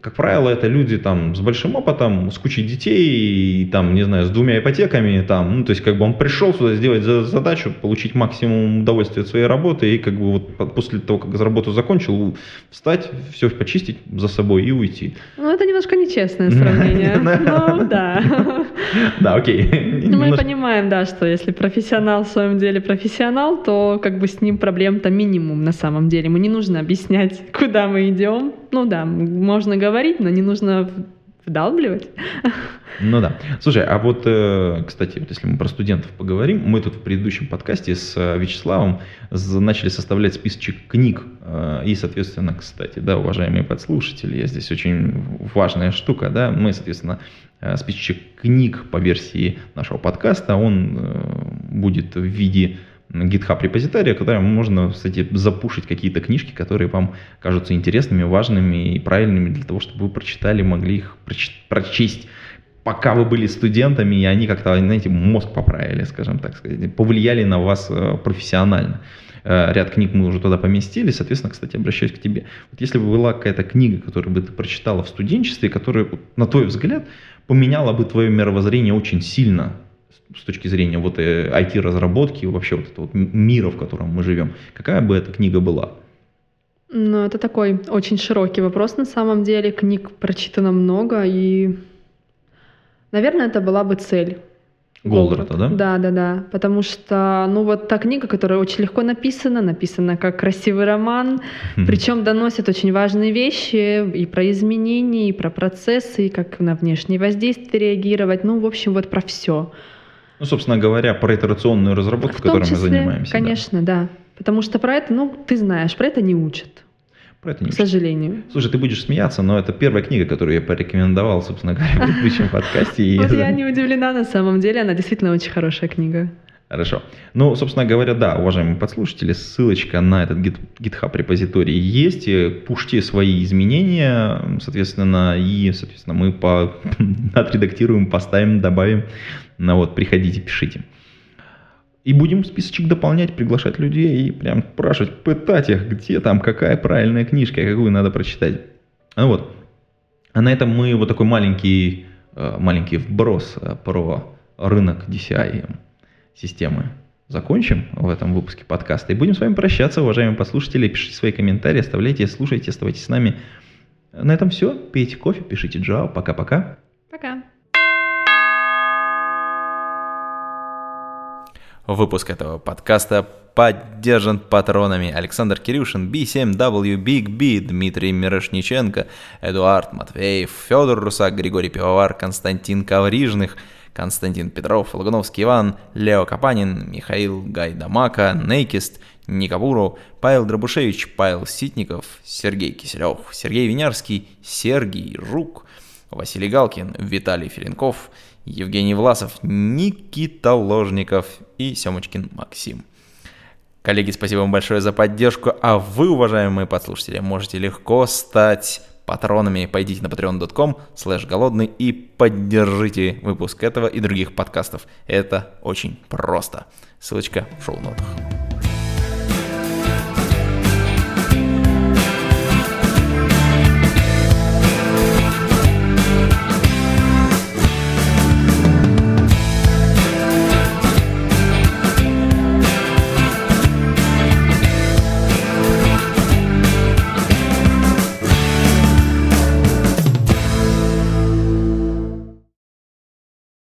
Как правило, это люди там с большим опытом, с кучей детей, и, там, не знаю, с двумя ипотеками, там, ну, то есть, как бы он пришел сюда сделать задачу, получить максимум удовольствия от своей работы, и как бы вот после того, как работу закончил, встать, все почистить за собой и уйти. Ну, это немножко нечестное сравнение. Ну, да. Да, окей. Мы понимаем, да, что если профессионал в своем деле профессионал, то как бы с ним проблем-то минимум на самом деле. Ему не нужно объяснять, куда мы идем, ну да, можно говорить, но не нужно вдалбливать. Ну да. Слушай, а вот, э, кстати, вот если мы про студентов поговорим, мы тут в предыдущем подкасте с э, Вячеславом начали составлять списочек книг. Э, и, соответственно, кстати, да, уважаемые подслушатели, я здесь очень важная штука, да, мы, соответственно, списочек книг по версии нашего подкаста, он будет в виде GitHub репозитория, куда можно, кстати, запушить какие-то книжки, которые вам кажутся интересными, важными и правильными для того, чтобы вы прочитали, могли их прочесть пока вы были студентами, и они как-то, знаете, мозг поправили, скажем так сказать, повлияли на вас э, профессионально. Э, ряд книг мы уже туда поместили, соответственно, кстати, обращаюсь к тебе. Вот если бы была какая-то книга, которую бы ты прочитала в студенчестве, которая, на твой взгляд, поменяла бы твое мировоззрение очень сильно, с точки зрения вот IT-разработки, э, вообще вот этого вот мира, в котором мы живем, какая бы эта книга была? Ну, это такой очень широкий вопрос на самом деле. Книг прочитано много, и, наверное, это была бы цель. Голдрата, да? Да, да, да. Потому что, ну, вот та книга, которая очень легко написана, написана как красивый роман, причем доносит очень важные вещи и про изменения, и про процессы, и как на внешние воздействия реагировать. Ну, в общем, вот про все. Ну, собственно говоря, про итерационную разработку, которой мы занимаемся. Конечно, да. да. Потому что про это, ну, ты знаешь, про это не учат. Про это не К сожалению. Слушай, ты будешь смеяться, но это первая книга, которую я порекомендовал, собственно говоря, в предыдущем подкасте. Вот я не удивлена на самом деле, она действительно очень хорошая книга. Хорошо. Ну, собственно говоря, да, уважаемые подслушатели, ссылочка на этот GitHub репозиторий есть. Пушьте свои изменения, соответственно, и, соответственно, мы по, отредактируем, поставим, добавим. Ну вот, приходите, пишите. И будем списочек дополнять, приглашать людей и прям спрашивать, пытать их, где там, какая правильная книжка, какую надо прочитать. Ну вот. А на этом мы вот такой маленький, э, маленький вброс э, про рынок DCI системы закончим в этом выпуске подкаста. И будем с вами прощаться, уважаемые послушатели. Пишите свои комментарии, оставляйте, слушайте, оставайтесь с нами. На этом все. Пейте кофе, пишите Java. Пока-пока. Пока. Выпуск этого подкаста поддержан патронами Александр Кирюшин, B7W, Big B, Дмитрий Мирошниченко, Эдуард Матвеев, Федор Русак, Григорий Пивовар, Константин Коврижных – Константин Петров, Лагуновский Иван, Лео Капанин, Михаил Гайдамака, Нейкист, Никабуру, Павел Дробушевич, Павел Ситников, Сергей Киселев, Сергей Винярский, Сергей Жук, Василий Галкин, Виталий Филинков, Евгений Власов, Никита Ложников и Семочкин Максим. Коллеги, спасибо вам большое за поддержку, а вы, уважаемые подслушатели, можете легко стать патронами. Пойдите на patreon.com слэш голодный и поддержите выпуск этого и других подкастов. Это очень просто. Ссылочка в шоу-нотах.